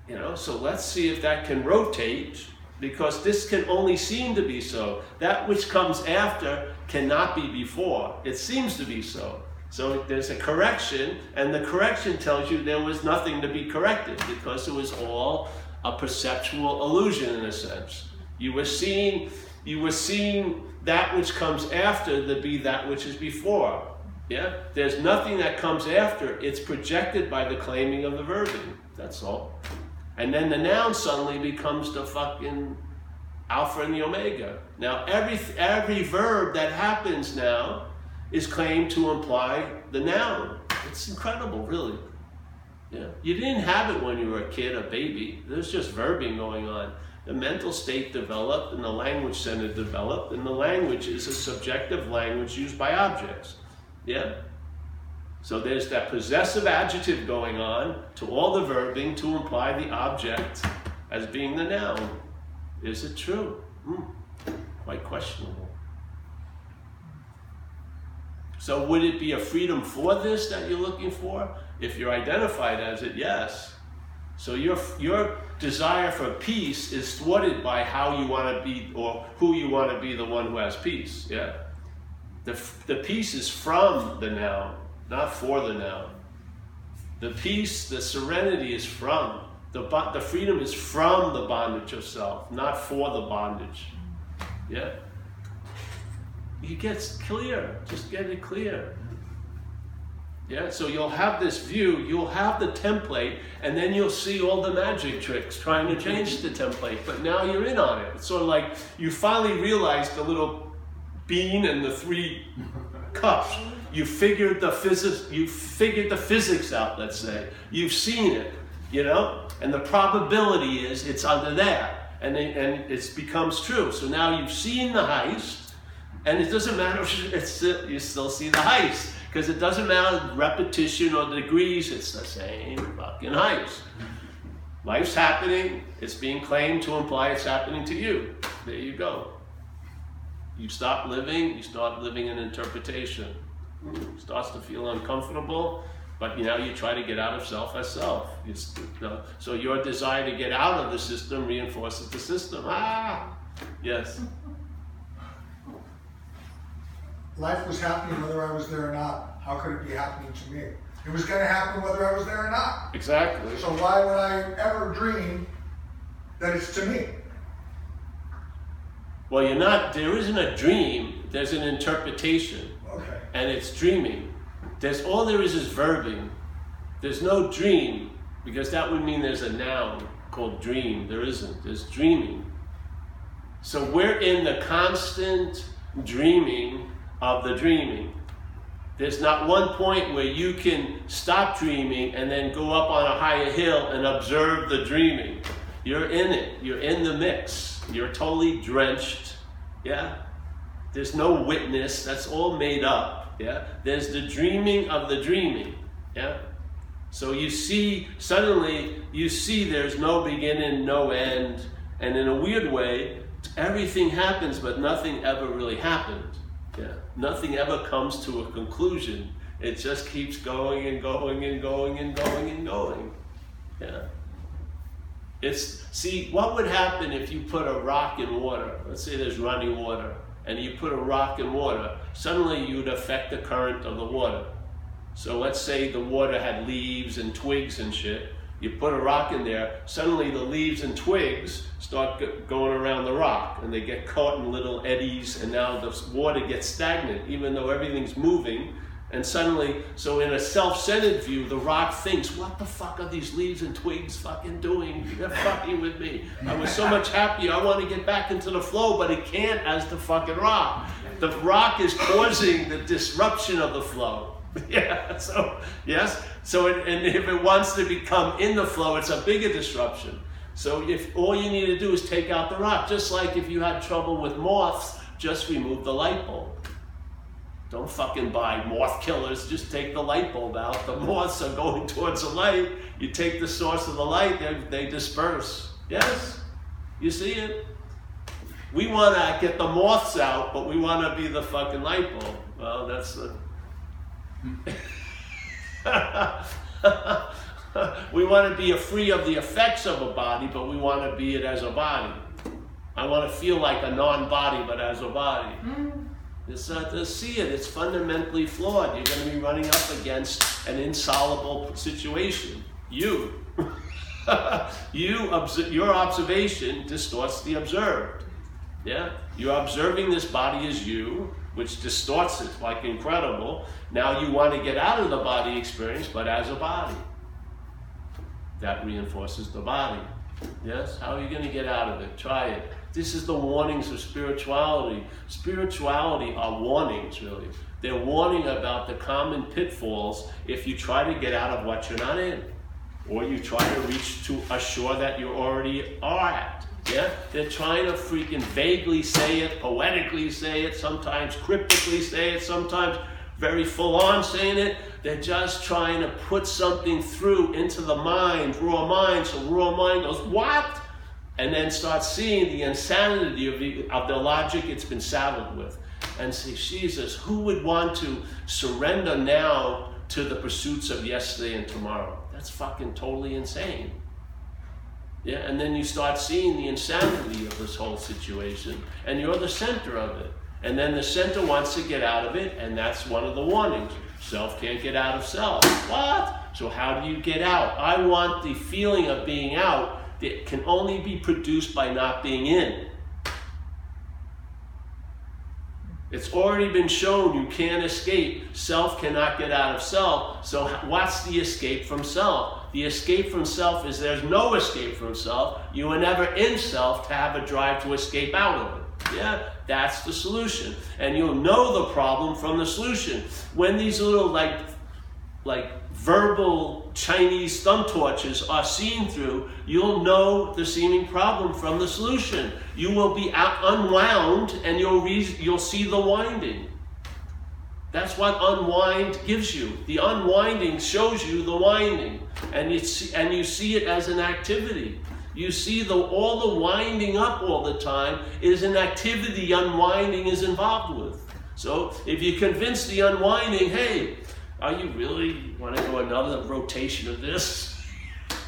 you know, so let's see if that can rotate because this can only seem to be so. That which comes after cannot be before. It seems to be so. So there's a correction, and the correction tells you there was nothing to be corrected because it was all a perceptual illusion in a sense. You were seeing you were seeing that which comes after to be that which is before. Yeah? There's nothing that comes after. It's projected by the claiming of the verbing. That's all. And then the noun suddenly becomes the fucking alpha and the omega. Now every every verb that happens now is claimed to imply the noun. It's incredible, really. Yeah. You didn't have it when you were a kid, a baby. There's just verbing going on the mental state developed and the language center developed, and the language is a subjective language used by objects. Yeah? So there's that possessive adjective going on to all the verbing to imply the object as being the noun. Is it true? Hmm. Quite questionable. So would it be a freedom for this that you're looking for? If you're identified as it, yes. So your, your desire for peace is thwarted by how you want to be or who you want to be the one who has peace. Yeah. The, the peace is from the noun, not for the noun. The peace, the serenity is from. The, the freedom is from the bondage of self, not for the bondage. Yeah. It gets clear. Just get it clear. Yeah, so you'll have this view, you'll have the template, and then you'll see all the magic tricks trying to change the template. But now you're in on it. It's sort of like you finally realized the little bean and the three cups. You figured the physics. You figured the physics out. Let's say you've seen it, you know, and the probability is it's under that, and it, and it becomes true. So now you've seen the heist, and it doesn't matter it's you still see the heist because it doesn't matter repetition or degrees, it's the same fucking heist. Life's happening, it's being claimed to imply it's happening to you. There you go. You stop living, you start living in interpretation. It starts to feel uncomfortable, but you know you try to get out of self as self. You know, so your desire to get out of the system reinforces the system. Ah, yes life was happening whether I was there or not. How could it be happening to me? It was going to happen whether I was there or not. Exactly. So why would I ever dream that it's to me? Well, you're not, there isn't a dream, there's an interpretation. Okay. And it's dreaming. There's all there is is verbing. There's no dream, because that would mean there's a noun called dream. There isn't. There's dreaming. So we're in the constant dreaming of the dreaming. There's not one point where you can stop dreaming and then go up on a higher hill and observe the dreaming. You're in it. You're in the mix. You're totally drenched. Yeah? There's no witness. That's all made up. Yeah? There's the dreaming of the dreaming. Yeah? So you see, suddenly, you see there's no beginning, no end. And in a weird way, everything happens, but nothing ever really happened. Yeah. Nothing ever comes to a conclusion. It just keeps going and going and going and going and going. Yeah. It's see what would happen if you put a rock in water. Let's say there's running water, and you put a rock in water. Suddenly you'd affect the current of the water. So let's say the water had leaves and twigs and shit. You put a rock in there, suddenly the leaves and twigs start going around the rock and they get caught in little eddies, and now the water gets stagnant, even though everything's moving. And suddenly, so in a self centered view, the rock thinks, What the fuck are these leaves and twigs fucking doing? They're fucking with me. I was so much happier. I want to get back into the flow, but it can't as the fucking rock. The rock is causing the disruption of the flow. Yeah, so, yes. So, it, and if it wants to become in the flow, it's a bigger disruption. So, if all you need to do is take out the rock, just like if you had trouble with moths, just remove the light bulb. Don't fucking buy moth killers, just take the light bulb out. The moths are going towards the light. You take the source of the light, they, they disperse. Yes? You see it? We want to get the moths out, but we want to be the fucking light bulb. Well, that's the we want to be free of the effects of a body, but we want to be it as a body. I want to feel like a non-body, but as a body. Mm. It's uh, to see it. It's fundamentally flawed. You're going to be running up against an insoluble situation. You, you, your observation distorts the observed. Yeah, you're observing this body as you which distorts it like incredible. Now you want to get out of the body experience, but as a body. That reinforces the body. Yes? How are you going to get out of it? Try it. This is the warnings of spirituality. Spirituality are warnings, really. They're warning about the common pitfalls if you try to get out of what you're not in, or you try to reach to a shore that you already are at. Yeah? They're trying to freaking vaguely say it, poetically say it, sometimes cryptically say it, sometimes very full on saying it. They're just trying to put something through into the mind, raw mind, so raw mind goes, What? And then start seeing the insanity of, the, of the logic it's been saddled with. And say, Jesus, who would want to surrender now to the pursuits of yesterday and tomorrow? That's fucking totally insane. Yeah, and then you start seeing the insanity of this whole situation, and you're the center of it. And then the center wants to get out of it, and that's one of the warnings. Self can't get out of self. What? So, how do you get out? I want the feeling of being out that can only be produced by not being in. It's already been shown you can't escape. Self cannot get out of self. So, what's the escape from self? The escape from self is there's no escape from self. You are never in self to have a drive to escape out of it. Yeah, that's the solution. And you'll know the problem from the solution. When these little like like verbal Chinese thumb torches are seen through, you'll know the seeming problem from the solution. You will be unwound and you'll, re- you'll see the winding. That's what unwind gives you. The unwinding shows you the winding, and you see, and you see it as an activity. You see the all the winding up all the time is an activity unwinding is involved with. So if you convince the unwinding, hey, are you really want to go another rotation of this?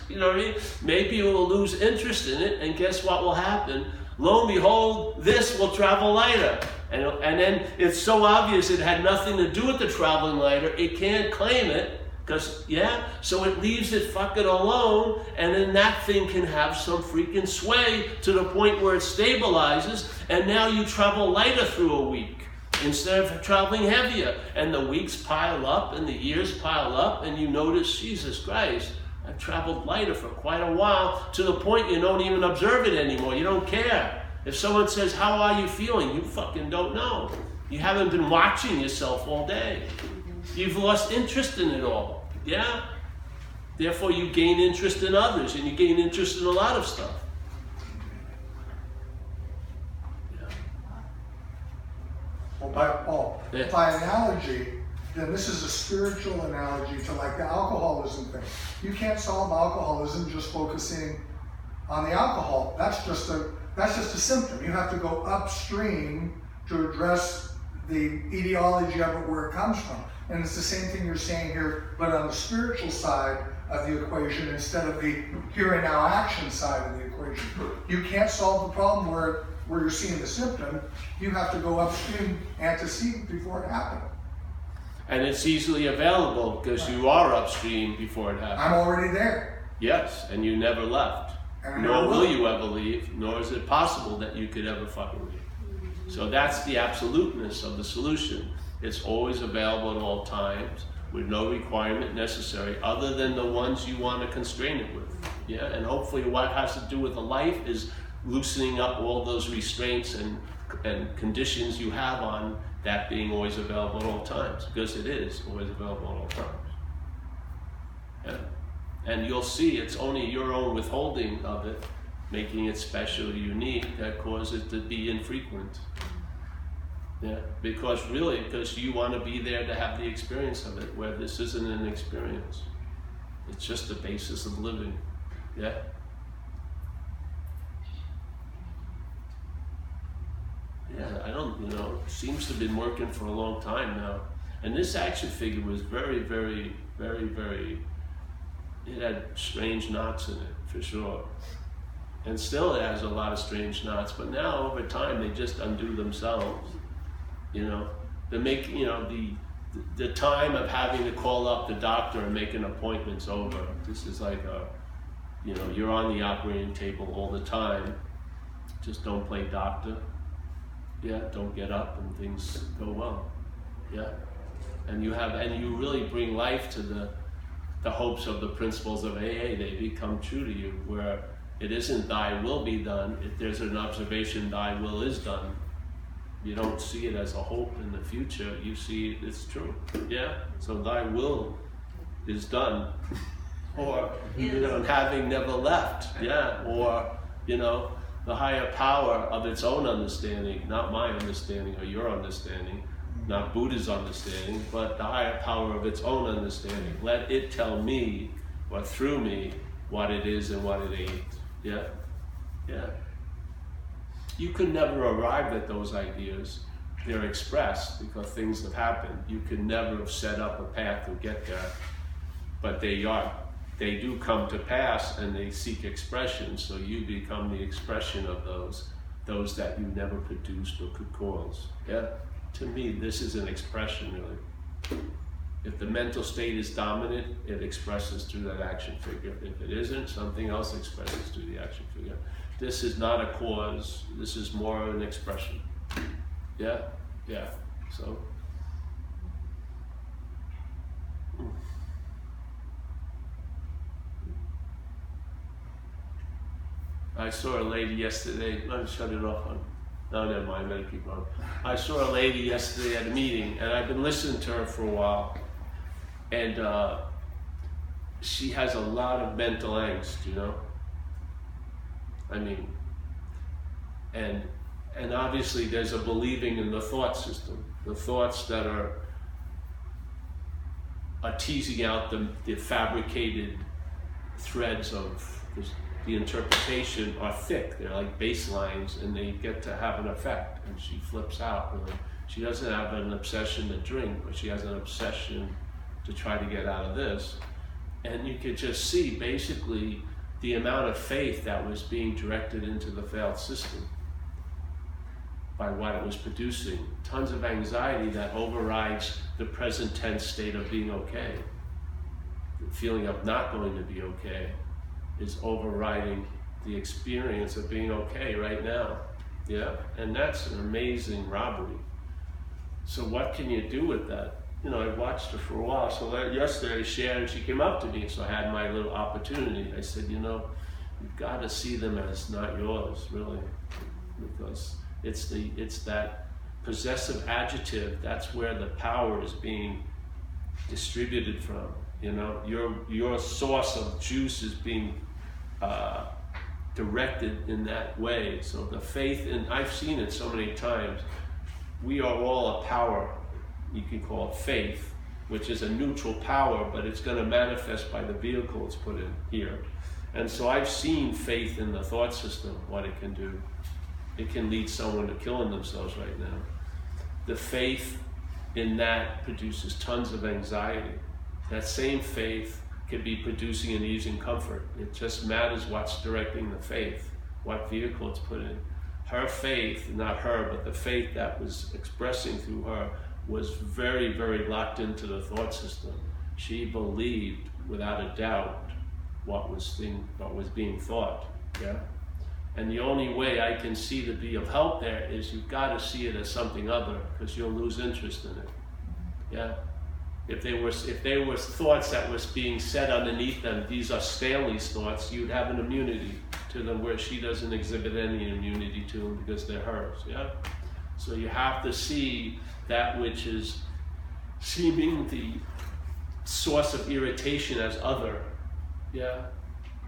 You know what I mean? Maybe you will lose interest in it, and guess what will happen? Lo and behold, this will travel lighter. And, and then it's so obvious it had nothing to do with the traveling lighter, it can't claim it. Because, yeah, so it leaves it fucking alone, and then that thing can have some freaking sway to the point where it stabilizes, and now you travel lighter through a week instead of traveling heavier. And the weeks pile up, and the years pile up, and you notice, Jesus Christ, I've traveled lighter for quite a while to the point you don't even observe it anymore. You don't care. If someone says, How are you feeling? You fucking don't know. You haven't been watching yourself all day. You've lost interest in it all. Yeah? Therefore, you gain interest in others and you gain interest in a lot of stuff. Yeah. Well, by, oh, Yeah. by analogy, then this is a spiritual analogy to like the alcoholism thing. You can't solve alcoholism just focusing on the alcohol. That's just a that's just a symptom. You have to go upstream to address the etiology of it where it comes from. And it's the same thing you're saying here, but on the spiritual side of the equation instead of the here and now action side of the equation. You can't solve the problem where where you're seeing the symptom. You have to go upstream antecedent before it happened. And it's easily available because you are upstream before it happens. I'm already there. Yes, and you never left. And Nor never will will. you ever leave, nor is it possible that you could ever fucking leave. So that's the absoluteness of the solution. It's always available at all times with no requirement necessary other than the ones you want to constrain it with. Yeah, and hopefully what has to do with the life is loosening up all those restraints and and conditions you have on that being always available at all times because it is always available at all times. Yeah. And you'll see it's only your own withholding of it, making it special, unique, that causes it to be infrequent. Yeah, because really, because you want to be there to have the experience of it, where this isn't an experience. It's just the basis of living. Yeah. Yeah, I don't, you know, seems to have been working for a long time now. And this action figure was very, very, very, very, it had strange knots in it, for sure. And still it has a lot of strange knots, but now over time they just undo themselves. You know, they make, you know, the, the time of having to call up the doctor and make an appointment's over. This is like a, you know, you're on the operating table all the time. Just don't play doctor yeah, don't get up and things go well. Yeah. And you have and you really bring life to the the hopes of the principles of AA, they become true to you, where it isn't thy will be done, if there's an observation thy will is done. You don't see it as a hope in the future, you see it's true. Yeah? So thy will is done. or you know, having never left. Yeah. Or, you know, the higher power of its own understanding, not my understanding or your understanding, not Buddha's understanding, but the higher power of its own understanding. Let it tell me or through me what it is and what it ain't. Yeah? Yeah. You could never arrive at those ideas. They're expressed because things have happened. You could never have set up a path to get there. But they are they do come to pass and they seek expression, so you become the expression of those, those that you never produced or could cause. Yeah? To me, this is an expression, really. If the mental state is dominant, it expresses through that action figure. If it isn't, something else expresses through the action figure. This is not a cause, this is more an expression. Yeah? Yeah. So. I saw a lady yesterday. Me shut it off. On. No, never mind. It keep on. I saw a lady yesterday at a meeting, and I've been listening to her for a while. And uh, she has a lot of mental angst, you know. I mean, and and obviously there's a believing in the thought system, the thoughts that are are teasing out the, the fabricated threads of this the interpretation are thick. They're like baselines, and they get to have an effect. And she flips out. Really. She doesn't have an obsession to drink, but she has an obsession to try to get out of this. And you could just see basically the amount of faith that was being directed into the failed system by what it was producing. Tons of anxiety that overrides the present tense state of being okay. The feeling of not going to be okay is overriding the experience of being okay right now. Yeah, and that's an amazing robbery. So what can you do with that? You know, I watched her for a while. So that yesterday, Sharon, she came up to me, so I had my little opportunity. I said, you know, you've got to see them as not yours, really, because it's the it's that possessive adjective. That's where the power is being distributed from. You know, your your source of juice is being uh, directed in that way. So the faith in I've seen it so many times. We are all a power. You can call it faith, which is a neutral power, but it's going to manifest by the vehicle it's put in here. And so I've seen faith in the thought system, what it can do. It can lead someone to killing themselves right now. The faith in that produces tons of anxiety. That same faith could be producing an ease and comfort. It just matters what's directing the faith, what vehicle it's put in. Her faith, not her, but the faith that was expressing through her, was very, very locked into the thought system. She believed without a doubt what was thing, what was being thought. Yeah. And the only way I can see to be of help there is you've got to see it as something other, because you'll lose interest in it. Yeah. If they were if there was thoughts that was being said underneath them, these are Stanley's thoughts, you'd have an immunity to them where she doesn't exhibit any immunity to them because they're hers. Yeah. So you have to see that which is seeming the source of irritation as other. Yeah.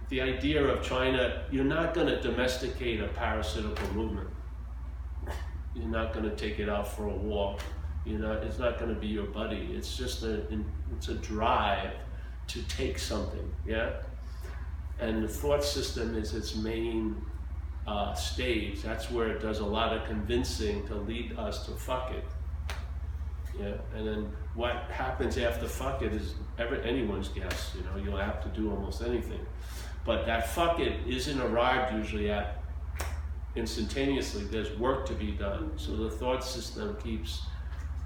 The idea of trying to, you're not going to domesticate a parasitical movement. You're not going to take it out for a walk. You know, it's not going to be your buddy. It's just a, it's a drive to take something. Yeah. And the thought system is its main uh, stage. That's where it does a lot of convincing to lead us to fuck it. Yeah, and then what happens after fuck it is ever anyone's guess. You know, you'll have to do almost anything, but that fuck it isn't arrived usually at instantaneously. There's work to be done. So the thought system keeps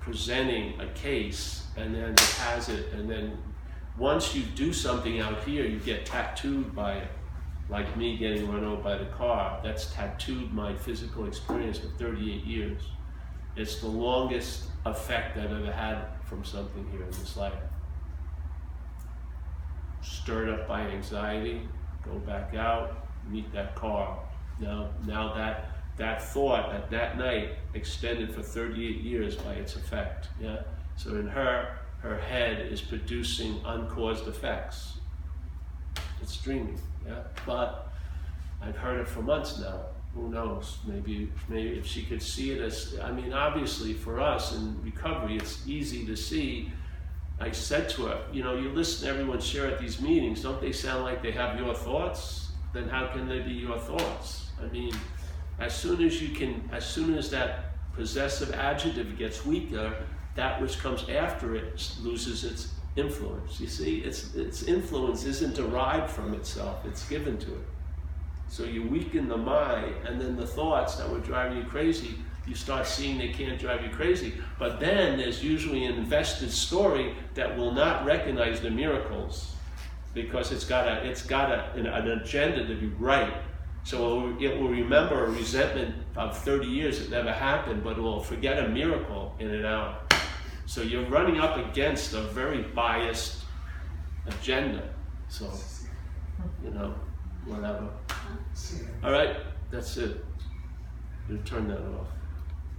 presenting a case, and then it has it, and then once you do something out here, you get tattooed by it. Like me getting run over by the car, that's tattooed my physical experience for 38 years. It's the longest effect I've ever had from something here in this life. Stirred up by anxiety, go back out, meet that car. Now, now that that thought at that night extended for 38 years by its effect. Yeah. So in her, her head is producing uncaused effects. It's dreaming. Yeah. But I've heard it for months now who knows? Maybe, maybe if she could see it as, I mean, obviously for us in recovery, it's easy to see. I said to her, you know, you listen to everyone share at these meetings, don't they sound like they have your thoughts? Then how can they be your thoughts? I mean, as soon as you can, as soon as that possessive adjective gets weaker, that which comes after it loses its influence. You see, its, its influence isn't derived from itself, it's given to it. So you weaken the mind, and then the thoughts that were driving you crazy, you start seeing they can't drive you crazy. But then there's usually an invested story that will not recognize the miracles because it's got a it's got a, an, an agenda to be right. So it will remember a resentment of 30 years that never happened, but it will forget a miracle in an hour. So you're running up against a very biased agenda. So, you know, whatever. All right, that's it. You turn that off.